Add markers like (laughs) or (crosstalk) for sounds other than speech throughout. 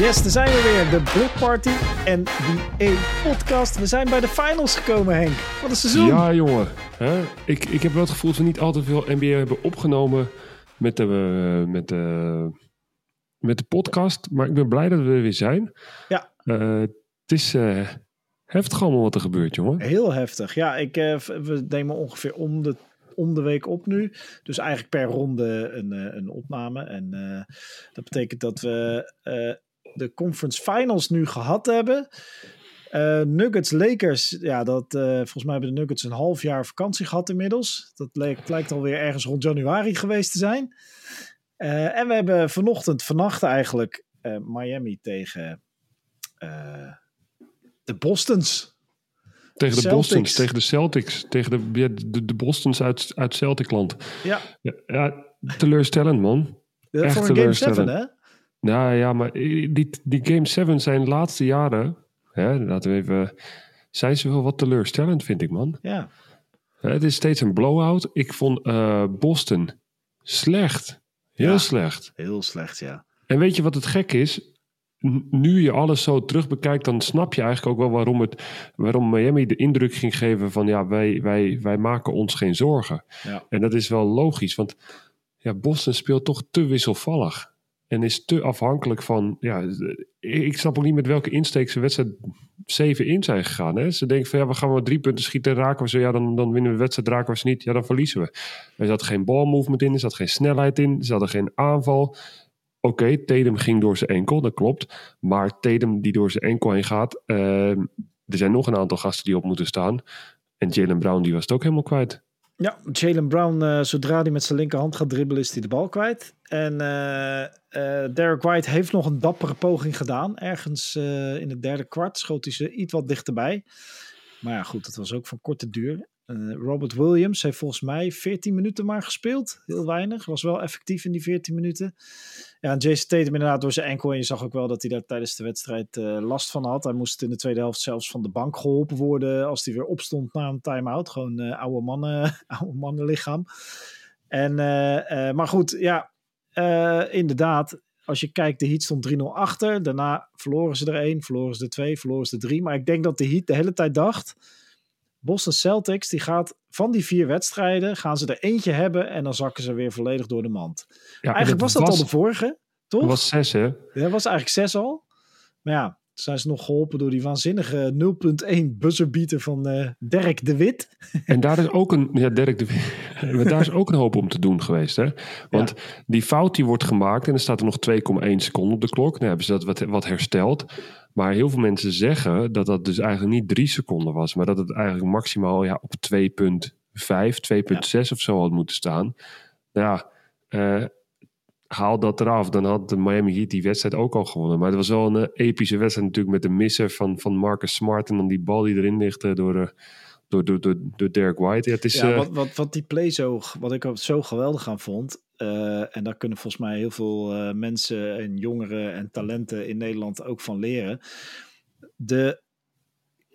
Yes, daar zijn we weer. De Block Party en die E-podcast. We zijn bij de finals gekomen, Henk. Wat een seizoen. Ja, jongen. Hè? Ik, ik heb wel het gevoel dat we niet al te veel NBA hebben opgenomen met de, eh, met de, met de podcast. Maar ik ben blij dat we er weer zijn. Ja. Eh, het is eh, heftig allemaal wat er gebeurt, jongen. Heel heftig. Ja, ik, eh, we nemen ongeveer om de, om de week op nu. Dus eigenlijk per ronde een, eh, een opname. En eh, dat betekent dat we eh, de conference finals nu gehad hebben. Eh, Nuggets, Lakers, ja, dat, eh, volgens mij hebben de Nuggets een half jaar vakantie gehad inmiddels. Dat lijkt, lijkt alweer ergens rond januari geweest te zijn. Eh, en we hebben vanochtend, vannacht eigenlijk, Miami tegen de Bostons. Tegen de Celtics. Bostons, tegen de Celtics, tegen de, de, de Bostons uit, uit Celticland. Ja, Ja, ja, teleurstellend, man. Ja, Echt voor een Game 7, teleurstellend. hè? Nou ja, maar die, die Game 7 zijn de laatste jaren, hè, laten we even, zijn ze wel wat teleurstellend, vind ik, man. Ja. Het is steeds een blowout. Ik vond eh, Boston slecht. Heel Ja. slecht. Heel slecht, ja. En weet je wat het gek is? Nu je alles zo terug bekijkt, dan snap je eigenlijk ook wel waarom, het, waarom Miami de indruk ging geven van ja, wij, wij, wij maken ons geen zorgen. Ja. En dat is wel logisch, want ja, Boston speelt toch te wisselvallig. En is te afhankelijk van, ja, ik snap ook niet met welke insteek ze wedstrijd 7 in zijn gegaan. Hè? Ze denken van ja, we gaan maar drie punten schieten, raken we ze, ja, dan, dan winnen we wedstrijd, raken we ze niet, ja, dan verliezen we. Er zat geen balmovement in, er zat geen snelheid in, er zat geen aanval. Oké, Tatum ging door zijn enkel, dat klopt. Maar Tatum die door zijn enkel heen gaat, ehm, er zijn nog een aantal gasten die op moeten staan. En Jalen Brown die was het ook helemaal kwijt. Ja, Jalen Brown, eh, zodra hij met zijn linkerhand gaat dribbelen, is hij de bal kwijt. En eh, eh, Derek White heeft nog een dappere poging gedaan. Ergens in het derde kwart schoot hij ze iets wat dichterbij. Maar ja, goed, dat was ook van korte duur. Eh, Robert Williams heeft volgens mij 14 minuten maar gespeeld. Heel weinig. Was wel effectief in die 14 minuten. Ja, en Jason Tatum inderdaad door zijn enkel. En je zag ook wel dat hij daar tijdens de wedstrijd eh, last van had. Hij moest in de tweede helft zelfs van de bank geholpen worden. Als hij weer opstond na een time-out. Gewoon eh, oude, mannen, (laughs) mannenlichaam. En, maar goed, ja, inderdaad. Als je kijkt, de Heat stond 3-0 achter. Daarna verloren ze er één, verloren ze er twee, verloren ze er drie. Maar ik denk dat de Heat de hele tijd dacht... Boston Celtics, die gaat van die vier wedstrijden... gaan ze er eentje hebben en dan zakken ze weer volledig door de mand. Ja, Eigenlijk was dat al de vorige, toch? Dat was zes, hè? Dat was eigenlijk zes al. Maar ja, zijn ze nog geholpen door die waanzinnige 0.1 buzzerbeater van Dirk de Wit. En daar is ook een, ja, Dirk de (laughs) maar daar is ook een hoop om te doen geweest, hè? Want die fout die wordt gemaakt en er staat er nog 2,1 seconden op de klok. Nou hebben ze dat wat, wat hersteld. Maar heel veel mensen zeggen dat dat dus eigenlijk niet drie seconden was, maar dat het eigenlijk maximaal ja, op 2,5, 2,6 of zo had moeten staan. Nou ja, eh, haal dat eraf, dan had de Miami Heat die wedstrijd ook al gewonnen. Maar het was wel een eh, epische wedstrijd natuurlijk met de misser van, van Marcus Smart en dan die bal die erin ligt door, eh, door, door, door, door Derek White. Ja, het is, Ja, eh, wat, wat, wat die play zo, wat ik zo geweldig aan vond. eh, en daar kunnen volgens mij heel veel eh, mensen en jongeren en talenten in Nederland ook van leren. De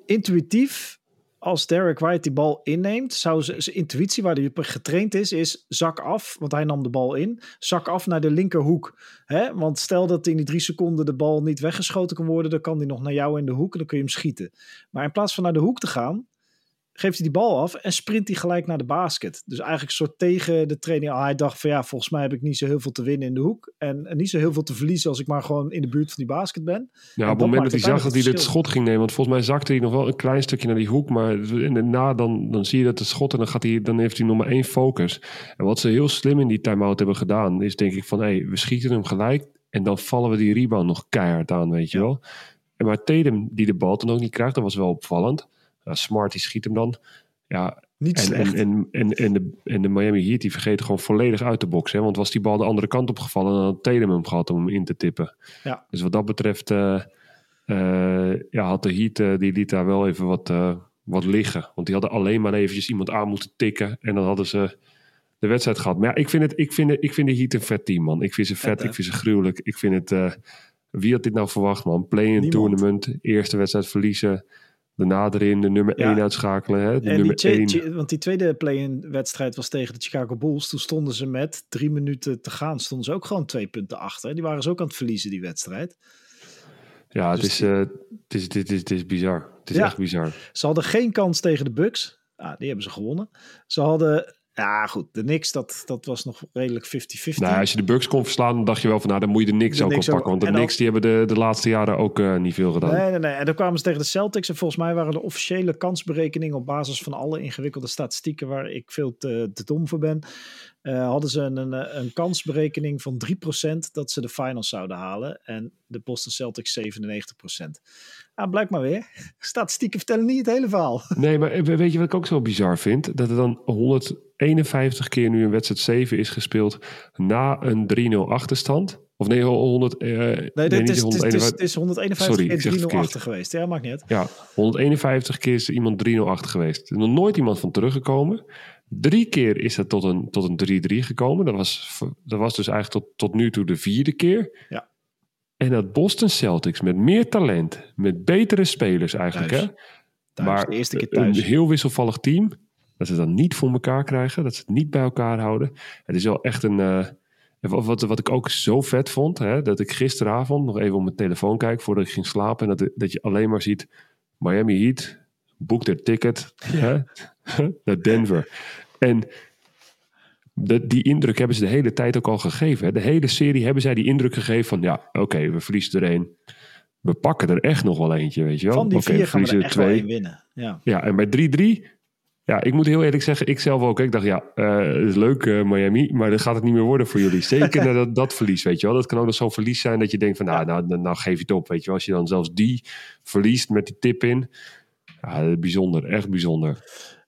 intuïtief, als Derek White die bal inneemt, zou zijn intuïtie waar hij getraind is, is zak af, want hij nam de bal in, zak af naar de linkerhoek. Hè? Want stel dat in die drie seconden de bal niet weggeschoten kan worden, dan kan die nog naar jou in de hoek en dan kun je hem schieten. Maar in plaats van naar de hoek te gaan, geeft hij die bal af en sprint hij gelijk naar de basket. Dus eigenlijk een soort tegen de training. Ah, hij dacht van ja, volgens mij heb ik niet zo heel veel te winnen in de hoek. En, en niet zo heel veel te verliezen als ik maar gewoon in de buurt van die basket ben. Ja, op het moment dat hij zag dat hij dit schot ging nemen, want volgens mij zakte hij nog wel een klein stukje naar die hoek, maar in de na dan, dan zie je dat de schot en dan, gaat hij, dan heeft hij nog maar één focus. En wat ze heel slim in die time-out hebben gedaan, is denk ik van, hé, hey, we schieten hem gelijk en dan vallen we die rebound nog keihard aan, weet je wel. En maar Tatum, die de bal dan ook niet krijgt, dat was wel opvallend. Smart, die schiet hem dan. Ja, Niet en, slecht. en, en, de, en de Miami Heat, die vergeten gewoon volledig uit te boksen. Hè? Want was die bal de andere kant op gevallen, dan had Tatum hem gehad om hem in te tippen. Ja. Dus wat dat betreft eh, eh, ja, had de Heat, eh, die liet daar wel even wat, wat liggen. Want die hadden alleen maar eventjes iemand aan moeten tikken. En dan hadden ze de wedstrijd gehad. Maar ja, ik vind, het, ik vind, het, ik vind de Heat een vet team, man. Ik vind ze vet, ik vind ze gruwelijk. Ik vind het... wie had dit nou verwacht, man? Play-in tournament, eerste wedstrijd verliezen. Daarna erin de nummer Ja. 1 uitschakelen. Hè? De En die nummer twee- 1. tje- want die tweede play-in wedstrijd was tegen de Chicago Bulls. Toen stonden ze met drie minuten te gaan, stonden ze ook gewoon twee punten achter. Die waren ze ook aan het verliezen, die wedstrijd. Ja, het, is, uh, het, is, het, is, het is bizar. Het is echt bizar. Ze hadden geen kans tegen de Bucks. Ah, die hebben ze gewonnen. Ze hadden ja, goed. De Knicks, dat, dat was nog redelijk 50-50. Nou, als je de Bucks kon verslaan, dan dacht je wel van... nou, dan moet je de Knicks ook op pakken. Want de Knicks, die hebben de, de laatste jaren ook uh, niet veel gedaan. Nee, nee, nee. En dan kwamen ze tegen de Celtics. En volgens mij waren de officiële kansberekeningen... op basis van alle ingewikkelde statistieken... waar ik veel te, te dom voor ben... Uh, hadden ze een, een, een, kansberekening van 3% dat ze de finals zouden halen. En de Boston Celtics 97%. Ah, blijkbaar weer. (laughs) Statistieken vertellen niet het hele verhaal. (laughs) Nee, maar weet je wat ik ook zo bizar vind? Dat er dan 151 keer nu een wedstrijd 7 is gespeeld na een 3-0 achterstand. Of nee, 100. Uh, nee, nee, het, is, 151, het, is, het is 151 Sorry, keer 3-0 achter geweest. Ja, maakt niet uit. Ja, 151 keer is iemand 3-0 achter geweest. Er is nog nooit iemand van teruggekomen. Drie keer is het tot een, tot een 3-3 gekomen. Dat was, dat was dus eigenlijk tot, tot nu toe de vierde keer. Ja. En dat Boston Celtics met meer talent, met betere spelers eigenlijk. Thuis. Hè? Thuis, maar de eerste keer thuis. een heel wisselvallig team. Dat ze dat niet voor elkaar krijgen. Dat ze het niet bij elkaar houden. Het is wel echt een... Uh, wat, wat ik ook zo vet vond, hè, dat ik gisteravond nog even op mijn telefoon kijk voordat ik ging slapen. En dat, dat je alleen maar ziet Miami Heat, boek de ticket hè, naar Denver. En de, die indruk hebben ze de hele tijd ook al gegeven. Hè. De hele serie hebben zij die indruk gegeven van ja, oké, we verliezen er één. We pakken er echt nog wel eentje, weet je wel. Van die okay, vier gaan we er echt twee. wel winnen. Ja. ja, en bij 3-3 ja, ik moet heel eerlijk zeggen, ik zelf ook. Ik dacht, ja, uh, het is leuk uh, Miami, maar dat gaat het niet meer worden voor jullie. Zeker dat, dat verlies, weet je wel. Dat kan ook nog zo'n verlies zijn dat je denkt van, nou, nou, nou, geef je het op, weet je wel. Als je dan zelfs die verliest met die tip in. Ja, bijzonder, echt bijzonder.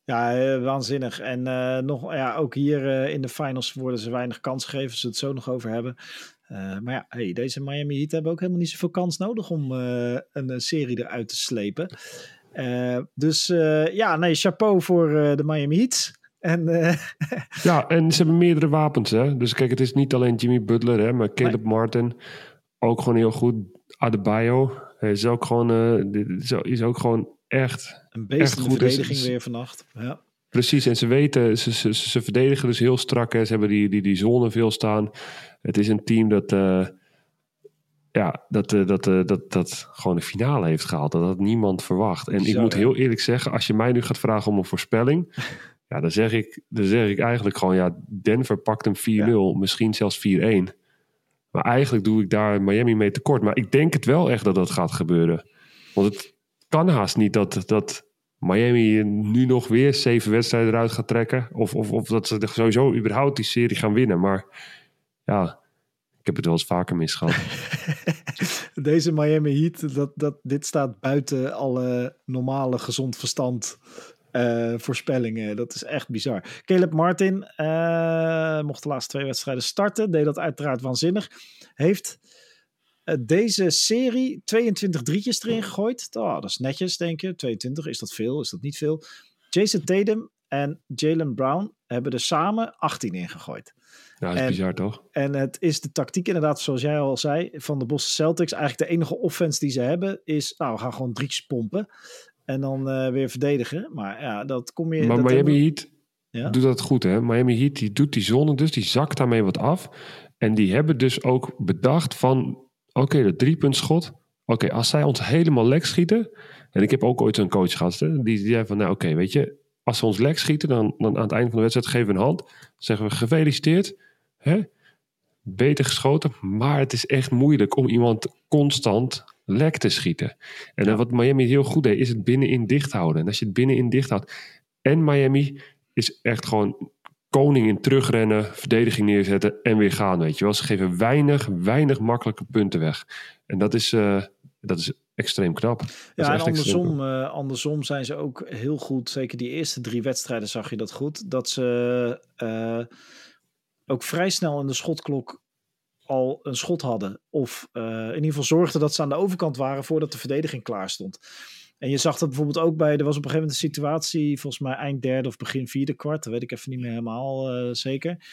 Ja, uh, waanzinnig. En nog, ja, ook hier in de finals worden ze weinig kans gegeven, als we het zo nog over hebben. maar ja, hey, deze Miami Heat hebben ook helemaal niet zoveel kans nodig om een serie eruit te slepen. Dus ja, nee, chapeau voor de Miami Heat. En, (laughs) ja, en ze hebben meerdere wapens. Hè? Dus kijk, het is niet alleen Jimmy Butler, hè, maar Caleb nee. Martin. Ook gewoon heel goed. Adebayo is ook gewoon, is ook gewoon echt. Een beest goed. verdediging weer vannacht. Ja. Precies, en ze weten, ze, ze, ze verdedigen dus heel strak. Hè. Ze hebben die, die, die zone veel staan. Het is een team dat ja, dat, uh, dat, uh, dat, dat gewoon de finale heeft gehaald. Dat had niemand verwacht. En ik moet heel eerlijk zeggen, als je mij nu gaat vragen om een voorspelling. (laughs) ja, dan zeg ik, dan zeg ik eigenlijk gewoon, ja, Denver pakt hem 4-0, ja. misschien zelfs 4-1. Maar eigenlijk doe ik daar Miami mee tekort. Maar ik denk het wel echt dat dat gaat gebeuren. Want het kan haast niet dat, dat Miami nu nog weer zeven wedstrijden eruit gaat trekken. Of, of, of dat ze sowieso überhaupt die serie gaan winnen. Maar ja, heb het wel eens vaker misgehad. (laughs) Deze Miami Heat, dat, dat, dit staat buiten alle normale gezond verstand uh, voorspellingen. Dat is echt bizar. Caleb Martin uh, mocht de laatste twee wedstrijden starten. Deed dat uiteraard waanzinnig. Heeft deze serie 22 drietjes erin gegooid. Oh, dat is netjes, denk je. 22, is dat veel? Is dat niet veel? Jason Tatum en Jalen Brown hebben er samen 18 in gegooid. Ja, dat is en, bizar toch? En het is de tactiek inderdaad, zoals jij al zei, van de Boston Celtics. Eigenlijk de enige offense die ze hebben is, nou, we gaan gewoon drietjes pompen. En dan uh, weer verdedigen. Maar ja, dat kom je... Maar Miami Heat ja? doet dat goed, hè? Miami Heat, die doet die zone dus, die zakt daarmee wat af. En die hebben dus ook bedacht van, okay, dat driepuntschot. Oké, als zij ons helemaal lek schieten... En ik heb ook ooit zo'n coach gehad, hè, die, die zei van, nou oké, weet je... Als ze ons lek schieten, dan, dan aan het einde van de wedstrijd geven we een hand. Zeggen we gefeliciteerd hè, beter geschoten. Maar het is echt moeilijk om iemand constant lek te schieten. En ja. wat Miami heel goed deed, is het binnenin dicht houden. En als je het binnenin dicht houdt. En Miami is echt gewoon koning in terugrennen, verdediging neerzetten en weer gaan. Weet je wel. Ze geven weinig, weinig makkelijke punten weg. En dat is, uh, dat is extreem knap. ja, en andersom, uh, andersom zijn ze ook heel goed. Zeker die eerste drie wedstrijden zag je dat goed. Dat ze uh, ook vrij snel in de schotklok al een schot hadden. Of in ieder geval zorgden dat ze aan de overkant waren voordat de verdediging klaar stond. En je zag dat bijvoorbeeld ook bij, er was op een gegeven moment een situatie, volgens mij eind derde of begin vierde kwart, dat weet ik even niet meer helemaal uh, zeker.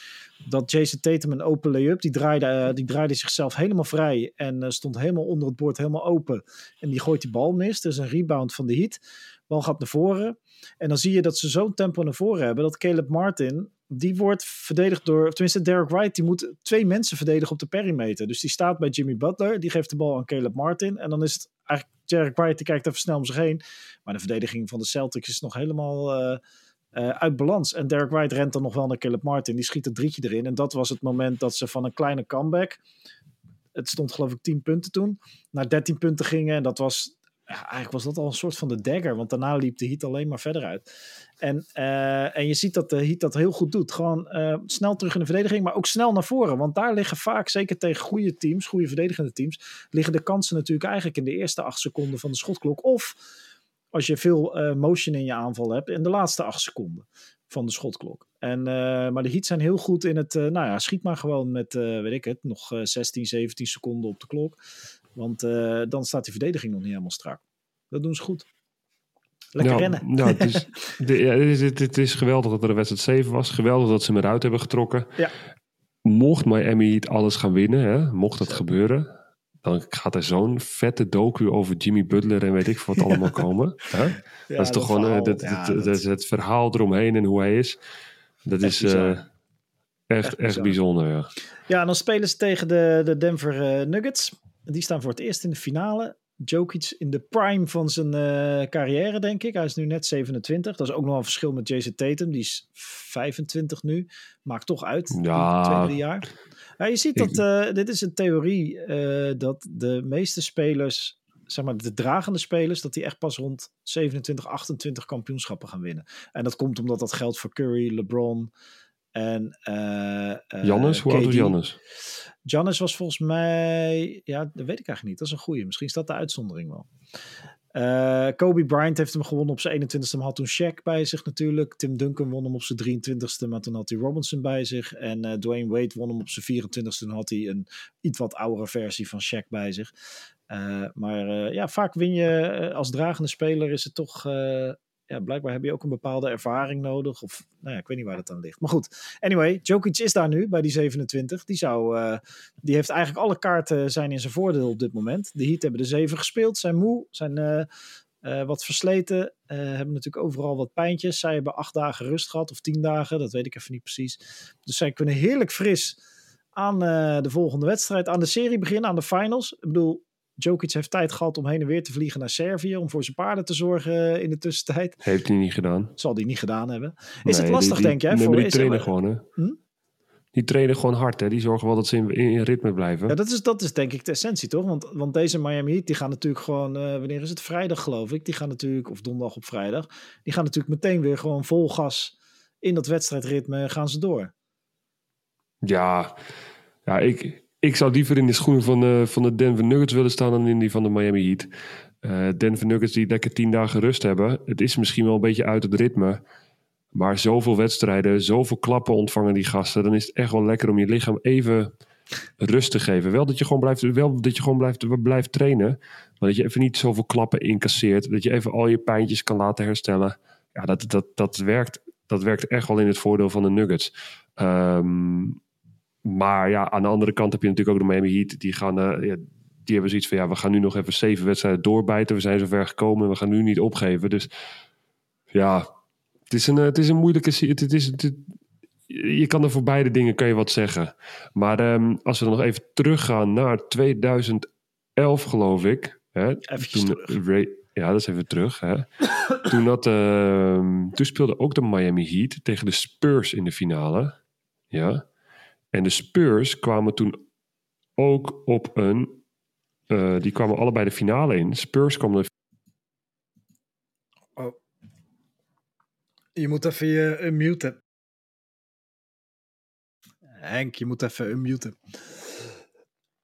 Dat Jason Tatum een open lay-up, die draaide, uh, die draaide zichzelf helemaal vrij en uh, stond helemaal onder het bord, helemaal open. En die gooit die bal mis, dus een rebound van de Heat. Bal gaat naar voren. En dan zie je dat ze zo'n tempo naar voren hebben dat Caleb Martin die wordt verdedigd door, tenminste Derek Wright, die moet twee mensen verdedigen op de perimeter. Dus die staat bij Jimmy Butler, die geeft de bal aan Caleb Martin. En dan is het eigenlijk Derek White die kijkt even snel om zich heen. Maar de verdediging van de Celtics is nog helemaal uh, uh, uit balans. En Derek White rent dan nog wel naar Caleb Martin. Die schiet een drietje erin. En dat was het moment dat ze van een kleine comeback... Het stond geloof ik 10 punten toen. Naar 13 punten gingen. En dat was eigenlijk was dat al een soort van de dagger. Want daarna liep de Heat alleen maar verder uit. En, uh, en je ziet dat de Heat dat heel goed doet. Gewoon uh, snel terug in de verdediging, maar ook snel naar voren. Want daar liggen vaak, zeker tegen goede teams, goede verdedigende teams, liggen de kansen natuurlijk eigenlijk in de eerste acht seconden van de schotklok. Of als je veel uh, motion in je aanval hebt, in de laatste acht seconden van de schotklok. En, maar de Heat zijn heel goed in het, nou ja, schiet maar gewoon met, weet ik het, nog 16, 17 seconden op de klok. Want uh, dan staat die verdediging nog niet helemaal strak. Dat doen ze goed. Lekker rennen. Het, is, (laughs) de, ja, het, is, het, is geweldig dat er een wedstrijd 7 was. Geweldig dat ze hem eruit hebben getrokken. Ja. Mocht Miami niet alles gaan winnen, hè, mocht dat gebeuren, dan gaat er zo'n vette docu over Jimmy Butler en weet ik wat (laughs) allemaal komen. Dat is toch gewoon dat, het verhaal eromheen en hoe hij is. Dat is uh, echt, echt, echt bijzonder. Ja. ja, dan spelen ze tegen de, de Denver uh, Nuggets. Die staan voor het eerst in de finale. Jokic in de prime van zijn uh, carrière, denk ik. Hij is nu net 27. Dat is ook nog een verschil met Jason Tatum. Die is 25 nu. Maakt toch uit. Ja. Twee, drie jaar. Ja, je ziet dat, uh, dit is een theorie, uh, dat de meeste spelers, zeg maar de dragende spelers, dat die echt pas rond 27, 28 kampioenschappen gaan winnen. En dat komt omdat dat geldt voor Curry, LeBron en Jannes, hoe oud is Jannes? Giannis was volgens mij, ja, dat weet ik eigenlijk niet. Dat is een goeie. Misschien is dat de uitzondering wel. Uh, Kobe Bryant heeft hem gewonnen op zijn 21ste, maar had toen Shaq bij zich natuurlijk. Tim Duncan won hem op zijn 23ste, maar toen had hij Robinson bij zich. En uh, Dwayne Wade won hem op zijn 24ste, toen had hij een iets wat oudere versie van Shaq bij zich. Uh, maar ja, vaak win je als dragende speler is het toch blijkbaar heb je ook een bepaalde ervaring nodig. Of nou ja, ik weet niet waar dat aan ligt. Maar goed, anyway, Jokic is daar nu bij die 27. Die, zou, uh, die heeft eigenlijk alle kaarten zijn in zijn voordeel op dit moment. De Heat hebben de 7 gespeeld, zijn moe, zijn uh, uh, wat versleten. hebben natuurlijk overal wat pijntjes. Zij hebben acht dagen rust gehad of tien dagen, dat weet ik even niet precies. Dus zij kunnen heerlijk fris aan de volgende wedstrijd, aan de serie beginnen, aan de finals. Ik bedoel, Jokic heeft tijd gehad om heen en weer te vliegen naar Servië. Om voor zijn paarden te zorgen in de tussentijd. Heeft hij niet gedaan. Zal hij niet gedaan hebben. Is nee, het lastig, die, denk? Nee, voor, die trainen gewoon, hè? Hm? Die trainen gewoon hard, hè? Die zorgen wel dat ze in, in, in ritme blijven. Ja, dat is, dat is denk ik de essentie, toch? Want, want deze Miami Heat, die gaan natuurlijk gewoon... Uh, wanneer is het? Vrijdag, geloof ik. Die gaan natuurlijk... Of donderdag op vrijdag. Die gaan natuurlijk meteen weer gewoon vol gas... in dat wedstrijdritme gaan ze door. Ja, ja ik, ik zou liever in de schoenen van de, van de Denver Nuggets willen staan dan in die van de Miami Heat. Uh, Denver Nuggets die lekker tien dagen rust hebben. Het is misschien wel een beetje uit het ritme. Maar zoveel wedstrijden, zoveel klappen ontvangen die gasten. Dan is het echt wel lekker om je lichaam even rust te geven. Wel dat je gewoon blijft, wel dat je gewoon blijft, blijft trainen. Maar dat je even niet zoveel klappen incasseert. Dat je even al je pijntjes kan laten herstellen. Ja, dat, dat, dat, werkt, dat werkt echt wel in het voordeel van de Nuggets. Um, maar ja, aan de andere kant heb je natuurlijk ook de Miami Heat. Die, gaan, uh, ja, die hebben zoiets van, ja, we gaan nu nog even zeven wedstrijden doorbijten. We zijn zover gekomen we gaan nu niet opgeven. Dus ja, het is een, het is een moeilijke... Het, is, het, je kan er voor beide dingen kan je wat zeggen. Maar um, als we dan nog even teruggaan naar 2011, geloof ik. Hè, toen, Ray, ja, dat is even terug. Hè. (coughs) toen, uh, toen speelde ook de Miami Heat tegen de Spurs in de finale. Ja. En de Spurs kwamen toen ook op een. Uh, die kwamen allebei de finale in. Spurs kwam de. Oh. Je moet even je unmuten. Henk, je moet even unmuten.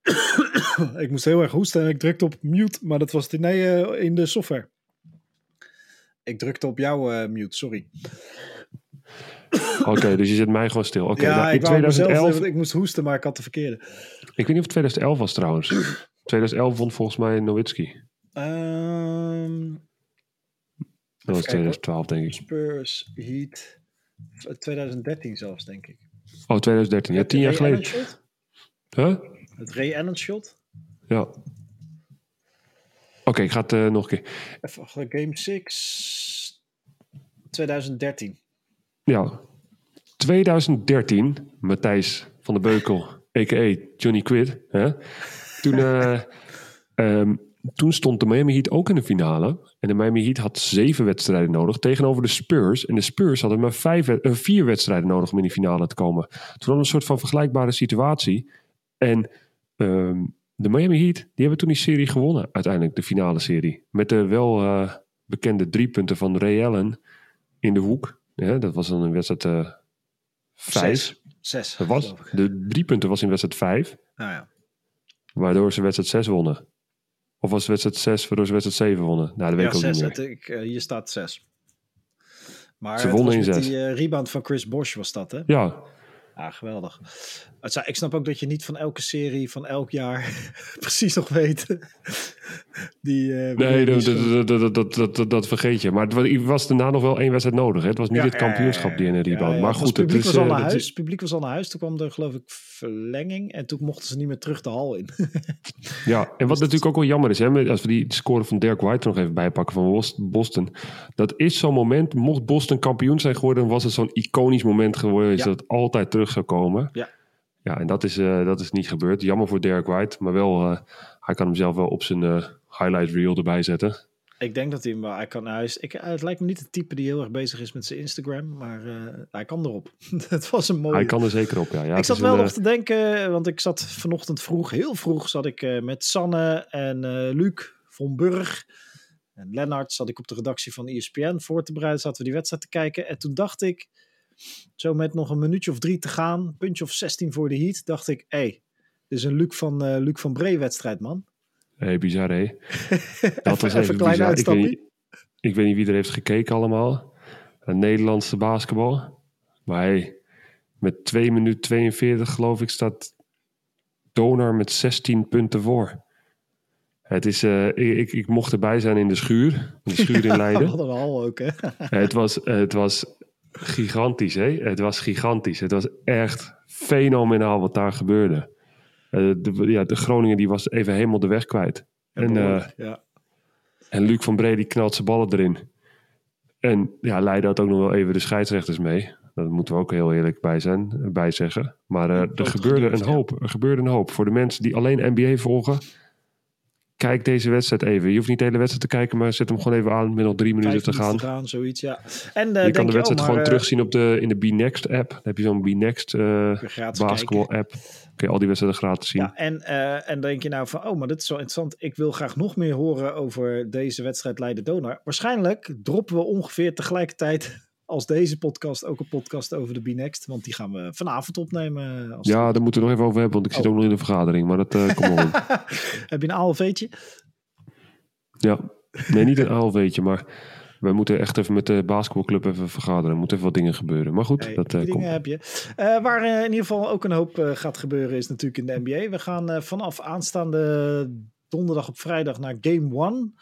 (coughs) ik moest heel erg hoesten en ik drukte op mute, maar dat was de, nee, in de software. Ik drukte op jouw mute, sorry. Oké, okay, dus je zet mij gewoon stil. Oké, okay, ja, nou, in 2011... Mezelf, ik moest hoesten, maar ik had de verkeerde. Ik weet niet of het 2011 was trouwens. 2011 won volgens mij Nowitzki. Um, dat was 2012, denk ik. Spurs, Heat. 2013 zelfs, denk ik. Oh, 2013. Ja, tien jaar geleden. Huh? Het Ray Allen shot? Ja. Oké, okay, ik ga het uh, nog een keer. Even, game 6. 2013. Ja, 2013, Matthijs van der Beukel, (laughs) a.k.a. Johnny Quid. Hè? Toen, uh, um, (laughs) toen stond de Miami Heat ook in de finale. En de Miami Heat had zeven wedstrijden nodig tegenover de Spurs. En de Spurs hadden maar vijf, uh, vier wedstrijden nodig om in die finale te komen. Toen we een soort van vergelijkbare situatie. En ehm, de Miami Heat, die hebben toen die serie gewonnen. Uiteindelijk, de finale serie. Met de wel uh, bekende drie punten van Ray Allen in de hoek. Ja, dat was dan een wedstrijd uh, vijf. Zes. Zes dat was, de drie punten was in wedstrijd vijf. Nou ja. Waardoor ze wedstrijd 6 wonnen. Of was het wedstrijd 6 waardoor ze wedstrijd 7 wonnen? Nou, dat weet ja, ik ook zes, niet meer. ik, uh, hier staat 6. Maar Ze wonnen in met zes. die uh, rebound van Chris Bosch was dat, hè? Ja, Ja, geweldig. Ik snap ook dat je niet van elke serie van elk jaar (laughs) precies nog weet. (laughs) Die, eh, nee, dat, dat, dat, dat, dat, vergeet je. Maar het was, daarna nog wel één wedstrijd nodig. Hè? Het was niet Ja, het kampioenschap die in ja, rebound. ja, maar goed, het publiek is, was al eh, naar huis. is- publiek was al naar huis. Toen kwam er geloof ik verlenging. En toen mochten ze niet meer terug de hal in. Ja, en wat natuurlijk ook wel jammer is, hè, als we die score van Dirk White nog even bijpakken van Bos- Boston. Dat is zo'n moment, mocht Boston kampioen zijn geworden, was het zo'n iconisch moment geworden, is Ja. dat altijd terug zou komen. Ja. Ja, en dat is, eh, dat is niet gebeurd. Jammer voor Dirk White, maar wel, eh, hij kan hem zelf wel op zijn eh, highlight reel erbij zetten. ik denk dat hij hem wel... Hij kan huis. Ik, het lijkt me niet het type die heel erg bezig is met zijn Instagram. Maar hij kan erop. (laughs) het was een mooie... Hij kan er zeker op, ja. ja ik zat wel een, nog te denken, want ik zat vanochtend vroeg, heel vroeg, zat ik met Sanne en Luc von Burg en Lennart zat ik op de redactie van ESPN voor te bereiden, zaten we die wedstrijd te kijken. En toen dacht ik, zo met nog een minuutje of drie te gaan, puntje of 16 voor de heat, dacht ik, hé, hey, dit is een Luc van, eh Luc van Bree wedstrijd, man. hey, bizar, hè? even, (laughs) Dat was even een klein bizar. Ik weet, niet, ik weet niet wie er heeft gekeken allemaal. Het Nederlandse basketbal. Maar hey, met 2 minuten 42 geloof ik staat Donar met 16 punten voor. Het is, eh, ik, ik, ik mocht erbij zijn in de schuur. In de schuur in (laughs) We Leiden. hadden we al ook, hè. (laughs) het, was, het was gigantisch, hè? Het was gigantisch. Het was echt fenomenaal wat daar gebeurde. Eh, de, ja, de Groningen die was even helemaal de weg kwijt. En, eh, ja. en Luc van Bree die knalt zijn ballen erin. En ja, Leiden had ook nog wel even de scheidsrechters mee. Daar moeten we ook heel eerlijk bij, zijn, bij zeggen. Maar eh, er gebeurde een hoop. Er gebeurde een hoop. Voor de mensen die alleen NBA volgen, kijk deze wedstrijd even. Je hoeft niet de hele wedstrijd te kijken, maar zet hem gewoon even aan met nog drie minuten te gaan. minuten zoiets, ja. En uh, je denk kan de je, wedstrijd oh, gewoon eh, terugzien op de, in de B-Next app. Dan heb je zo'n B-Next eh basketball kijken. app. Kun je al die wedstrijden gratis zien. Ja, en, eh, en denk je nou van, oh, maar dit is zo interessant. Ik wil graag nog meer horen over deze wedstrijd Leiden-Donar. Waarschijnlijk droppen we ongeveer tegelijkertijd als deze podcast ook een podcast over de B-Next. Want die gaan we vanavond opnemen. Als Ja, daar moeten we nog even over hebben, want ik zit Oh. ook nog in de vergadering. Maar dat eh komt wel. (laughs) Heb je een ALV'tje? Ja, nee, niet een ALV'tje, maar we moeten echt even met de basketbalclub even vergaderen. Er moeten even wat dingen gebeuren. Maar goed, Hey, dat eh, die komt. dingen heb je. Eh, waar eh, in ieder geval ook een hoop eh, gaat gebeuren is natuurlijk in de NBA. We gaan eh, vanaf aanstaande donderdag op vrijdag naar Game 1.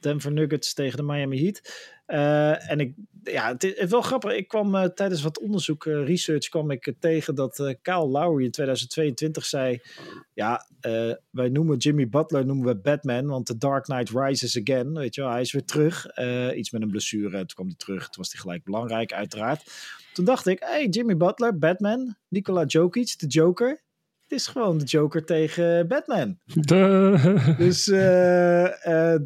Denver Nuggets tegen de Miami Heat. Eh, en ik, ja, het is wel grappig. Ik kwam eh, tijdens wat onderzoek, eh, research, kwam ik tegen dat Kyle Lowry in 2022 zei: Ja, wij noemen Jimmy Butler noemen we Batman, want The Dark Knight rises again. Weet je wel, hij is weer terug. Iets met een blessure. Toen kwam hij terug. Toen was hij gelijk belangrijk, uiteraard. Toen dacht ik: Hey, Jimmy Butler, Batman, Nikola Jokic, de Joker. Het is gewoon de Joker tegen Batman. Dus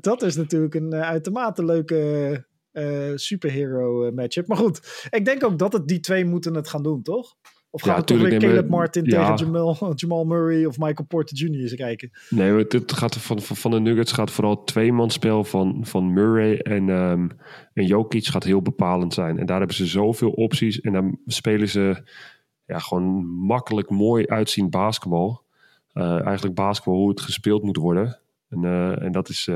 dat is natuurlijk een uitermate leuke eh superhero eh, matchup. Maar goed, ik denk ook dat het die twee moeten het gaan doen, toch? Of gaan Ja, we toch weer Caleb Martin ja. tegen Jamal, (laughs) Jamal Murray of Michael Porter Jr. eens kijken? Nee, dit gaat van, van, van de Nuggets gaat vooral tweemansspel van, van Murray en, ehm en Jokic gaat heel bepalend zijn. En daar hebben ze zoveel opties en dan spelen ze ja, gewoon makkelijk mooi uitzien basketbal. Eh, eigenlijk basketbal hoe het gespeeld moet worden. En, en dat is...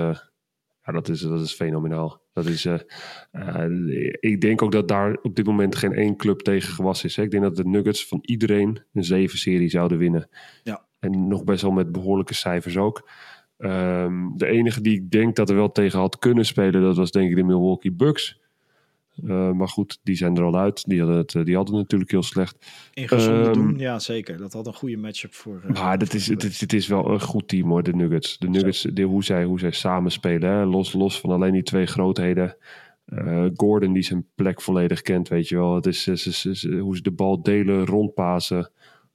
ja, dat is, dat is fenomenaal. Dat is, eh, eh, ik denk ook dat daar op dit moment geen één club tegen gewassen is. Hè. Ik denk dat de Nuggets van iedereen een zeven serie zouden winnen. Ja. En nog best wel met behoorlijke cijfers ook. Ehm, de enige die ik denk dat er wel tegen had kunnen spelen, dat was denk ik de Milwaukee Bucks. Eh, maar goed, die zijn er al uit. Die hadden het, eh, die hadden het natuurlijk heel slecht. In gezonde Ehm, doen, ja zeker. Dat had een goede matchup voor... eh, Maar dat is, het, is, het is wel een goed team hoor, de Nuggets. De Nuggets, de, hoe, zij, hoe zij samen spelen, hè? Los, los van alleen die twee grootheden. Gordon die zijn plek volledig kent, weet je wel. Het is, ze- hoe ze de bal delen, rondpassen.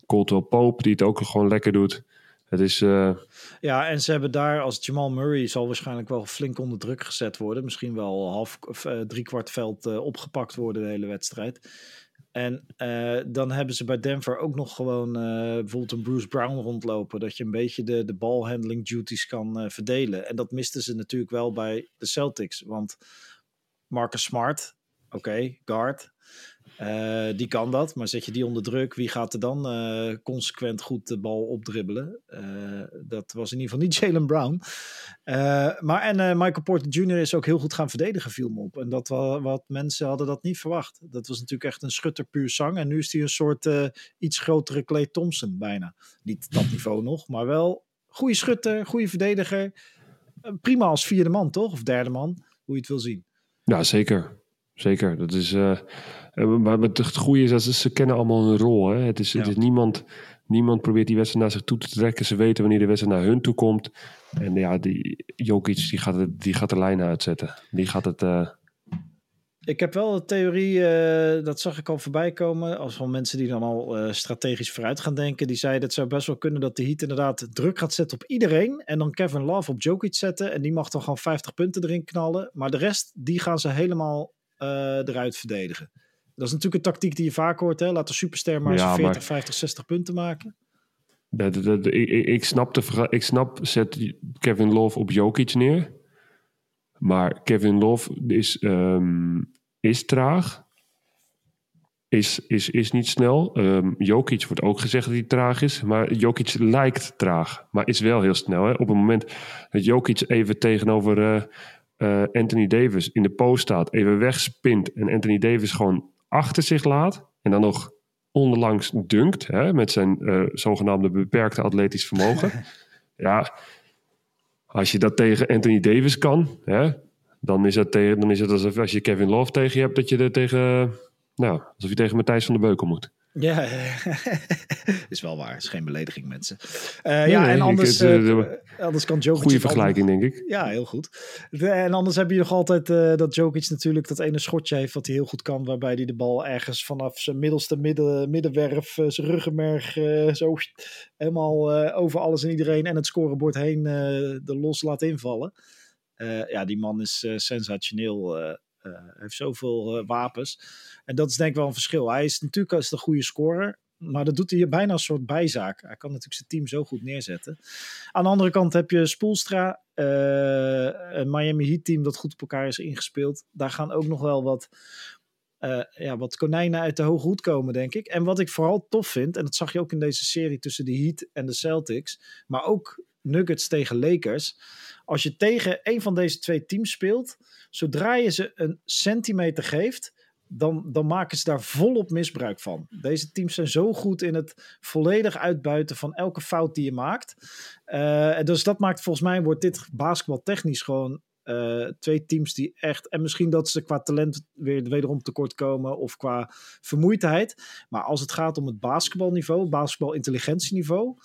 Coldwell Pope die het ook gewoon lekker doet. Het is... Uh... Ja, en ze hebben daar als Jamal Murray zal waarschijnlijk wel flink onder druk gezet worden. Misschien wel half of uh, drie kwart veld uh, opgepakt worden de hele wedstrijd. En dan hebben ze bij Denver ook nog gewoon bijvoorbeeld een Bruce Brown rondlopen. Dat je een beetje de, de balhandling duties kan verdelen. En dat misten ze natuurlijk wel bij de Celtics. Want Marcus Smart, oké, guard. Uh, die kan dat, maar zet je die onder druk, wie gaat er dan uh, consequent goed de bal opdribbelen? Uh, dat was in ieder geval niet (laughs) Jalen Brown. maar en Michael Porter Jr. is ook heel goed gaan verdedigen, viel me op. En dat wat, wat mensen hadden dat niet verwacht. Dat was natuurlijk echt een schutter puur zang. En nu is hij een soort iets grotere Clay Thompson bijna. Niet dat niveau (laughs) nog, maar wel goede schutter, goede verdediger. prima als vierde man, toch? Of derde man, hoe je het wil zien. Ja, zeker. Zeker. Dat is, uh, maar het goede is dat ze, ze kennen allemaal hun rol. Hè? Het is, het is niemand, niemand probeert die wedstrijd naar zich toe te trekken. Ze weten wanneer de wedstrijd naar hun toe komt. En ja, die Jokic die gaat, het, die gaat de lijn uitzetten. Die gaat het... Uh... Ik heb wel de theorie, uh, dat zag ik al voorbij komen, als van mensen die dan al strategisch vooruit gaan denken. Die zeiden het zou best wel kunnen dat de Heat inderdaad druk gaat zetten op iedereen. En dan Kevin Love op Jokic zetten. En die mag dan gewoon 50 punten erin knallen. Maar de rest, die gaan ze helemaal eruit verdedigen. Dat is natuurlijk een tactiek die je vaak hoort. Hè? Laat de superster maar ja, 40, 50, 60 punten maken. Dat, dat, ik, ik, snap de, ik snap, zet Kevin Love op Jokic neer. Maar Kevin Love is, um, is traag. Is, is, is niet snel. Um, Jokic wordt ook gezegd dat hij traag is. Maar Jokic lijkt traag. Maar is wel heel snel. Hè? Op het moment dat Jokic even tegenover... Uh, uh, Anthony Davis in de post staat, even wegspint en Anthony Davis gewoon achter zich laat en dan nog onderlangs dunkt hè, met zijn uh, zogenaamde beperkte atletisch vermogen. (laughs) ja, als je dat tegen Anthony Davis kan, hè, dan, is het tegen, dan is het alsof als je Kevin Love tegen je hebt, dat je er tegen, nou, alsof je tegen Matthijs van der Beukel moet. Ja, (laughs) is wel waar. is geen belediging, mensen. Uh, ja, en anders, uh, anders kan Jokic... Goede vergelijking, denk ik. Ja, heel goed. En anders heb je nog altijd uh, dat Jokic natuurlijk dat ene schotje heeft wat hij heel goed kan, waarbij hij de bal ergens vanaf zijn middelste midden, middenwerf, zijn ruggenmerg, zo helemaal over alles en iedereen en het scorebord heen de los laat invallen. ja, die man is sensationeel uh, heeft zoveel uh, wapens. En dat is denk ik wel een verschil. Hij is natuurlijk als een goede scorer. Maar dat doet hij bijna een soort bijzaak. Hij kan natuurlijk zijn team zo goed neerzetten. Aan de andere kant heb je Spoelstra. Uh, een Miami Heat team dat goed op elkaar is ingespeeld. Daar gaan ook nog wel wat, ja, wat konijnen uit de hoge hoed komen, denk ik. En wat ik vooral tof vind. En dat zag je ook in deze serie tussen de Heat en de Celtics. Maar ook Nuggets tegen Lakers. Als je tegen een van deze twee teams speelt Zodra je ze een centimeter geeft, dan, dan maken ze daar volop misbruik van. Deze teams zijn zo goed in het volledig uitbuiten van elke fout die je maakt. Uh, dus dat maakt volgens mij, wordt dit basketbaltechnisch gewoon uh, twee teams die echt, en misschien dat ze qua talent weer wederom tekort komen of qua vermoeidheid. Maar als het gaat om het basketbalniveau, basketbal-intelligentieniveau,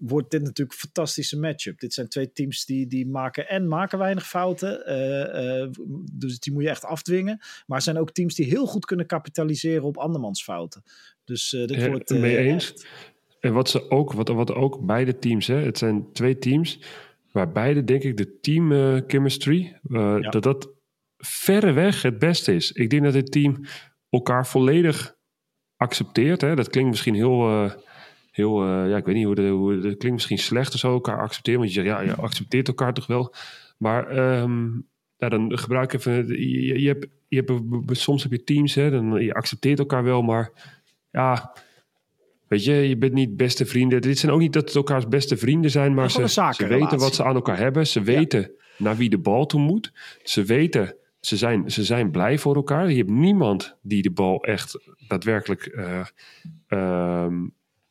wordt dit natuurlijk een fantastische matchup. Dit zijn twee teams die, die maken en maken weinig fouten. Uh, uh, dus die moet je echt afdwingen. Maar er zijn ook teams die heel goed kunnen kapitaliseren op andermans fouten. Dus uh, dit wordt... mee eens. En wat ze ook, wat, wat ook beide teams, hè, het zijn twee teams waar beide denk ik de team chemistry, ja. dat dat verreweg het beste is. Ik denk dat het team elkaar volledig accepteert. Hè. Dat klinkt misschien heel heel, uh, ja, ik weet niet hoe, de, hoe dat klinkt misschien slecht of zo, elkaar accepteren. Want je zegt, ja, je accepteert elkaar toch wel. Maar um, ja, dan gebruik even, je, je, hebt, je hebt, soms heb je teams, hè, dan, je accepteert elkaar wel, maar ja, weet je, je bent niet beste vrienden. Dit zijn ook niet dat het elkaars beste vrienden zijn, maar ze, ze weten wat ze aan elkaar hebben. Ze weten naar wie de bal toe moet. Ze weten ze zijn, ze zijn blij voor elkaar. Je hebt niemand die de bal echt daadwerkelijk uh,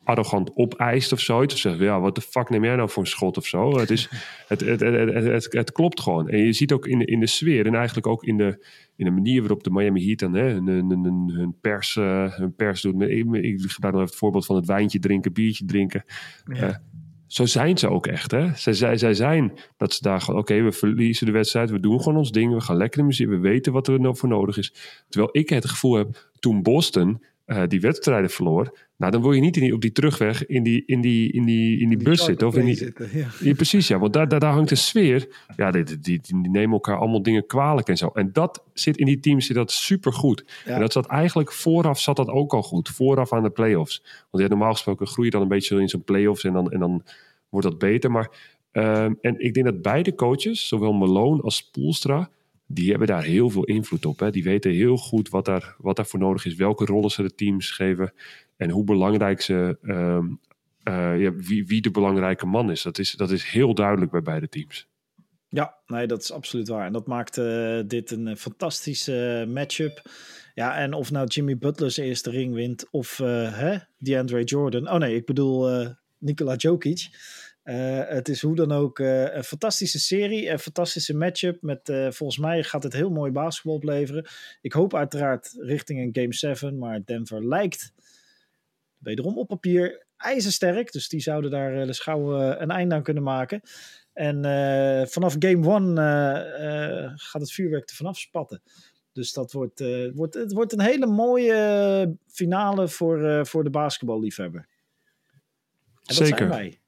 arrogant opeist of zoiets. Of zegt, ja, wat de fuck neem jij nou voor een schot of zo? Het, is, (laughs) het, het, het, het, klopt gewoon. En je ziet ook in de, in de sfeer en eigenlijk ook in de, in de manier waarop de Miami Heat dan hè, hun, hun, hun, pers, hun pers doet. Ik, ik gebruik nog even het voorbeeld van het wijntje drinken, biertje drinken. Uh, zo zijn ze ook echt. Hè? Zij, zij, zij zijn dat ze daar gewoon, oké, we verliezen de wedstrijd, we doen gewoon ons ding, we gaan lekker de muziek, we weten wat er nou voor nodig is. Terwijl ik het gevoel heb, toen Boston uh, die wedstrijden verloor. Nou, dan wil je niet in die, op die terugweg in die, in die, in die, in die, bus zitten. Of in die, zitten, ja. ja. precies, ja. Want daar, daar, daar hangt de sfeer. Ja, die, die, die, die, nemen elkaar allemaal dingen kwalijk en zo. En dat zit in die teams zit dat super goed. Ja. En dat zat eigenlijk vooraf zat dat ook al goed. Vooraf aan de playoffs. Want ja, normaal gesproken groei je dan een beetje in zo'n playoffs en dan, en dan wordt dat beter. Maar um, en ik denk dat beide coaches, zowel Malone als Spoelstra die hebben daar heel veel invloed op. Hè. Die weten heel goed wat daar, wat daar voor nodig is, welke rollen ze de teams geven en hoe belangrijk ze, uh, ja, wie, wie de belangrijke man is. Dat, is. dat is heel duidelijk bij beide teams. Ja, nee, dat is absoluut waar. En dat maakt uh, dit een fantastische matchup. Ja, en of nou Jimmy Butler zijn eerste ring wint of hè, DeAndre Jordan. Oh nee, ik bedoel Nikola Jokic. Uh, het is hoe dan ook uh, een fantastische serie, een fantastische matchup. Met, uh, volgens mij gaat het heel mooi basketbal opleveren. Ik hoop uiteraard richting een Game 7, maar Denver lijkt wederom op papier ijzersterk. Dus die zouden daar de schouw een einde aan kunnen maken. En vanaf Game 1 gaat het vuurwerk er vanaf spatten. Dus dat wordt, wordt, het wordt een hele mooie finale voor, voor de basketballiefhebber. En Zeker. zijn wij.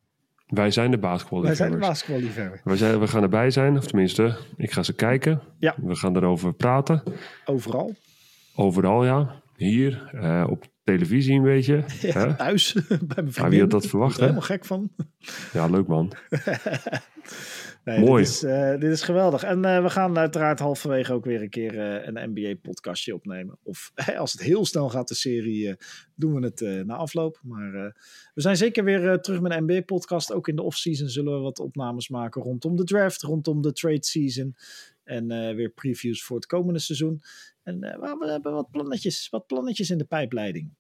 Wij zijn de basketballiefhebbers. Wij zijn de basketballiefhebbers. We, zijn, we gaan erbij zijn, of tenminste, ik ga ze kijken. Ja. We gaan erover praten. Overal? Overal, ja. Hier, uh, op televisie een beetje. (laughs) Ja, thuis, (laughs) bij mijn vriendin. wie had dat verwacht, hè? helemaal gek van. Ja, leuk man. (laughs) Nee, Mooi. Dit is, uh, dit is geweldig. En uh, we gaan uiteraard halverwege ook weer een keer uh, een NBA-podcastje opnemen. Of (laughs) als het heel snel gaat, de serie, doen we het na afloop. Maar we zijn zeker weer terug met een NBA-podcast. Ook in de off-season zullen we wat opnames maken rondom de draft, rondom de trade season. En weer previews voor het komende seizoen. En we hebben wat plannetjes, wat plannetjes in de pijpleiding.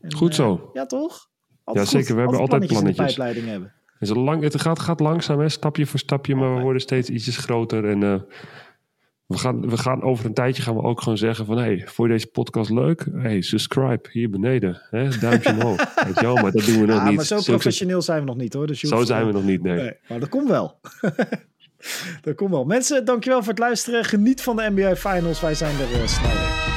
En, goed zo. ja, toch? Altijd ja, zeker. We hebben altijd plannetjes. In de pijpleiding hebben. Dus lang, het gaat, gaat langzaam, hè, stapje voor stapje, maar we worden steeds ietsjes groter. En uh, we, gaan, we gaan over een tijdje gaan we ook gewoon zeggen van... hey, vond je deze podcast leuk? Hey, subscribe hier beneden. Hè? Duimpje omhoog. (laughs) Weet je wel, maar dat doen we nog niet. maar zo professioneel zijn we nog niet hoor. Dus zo zijn we nog niet, nee. nee maar dat komt wel. (laughs) dat komt wel. Mensen, dankjewel voor het luisteren. Geniet van de NBA Finals. Wij zijn er uh, snel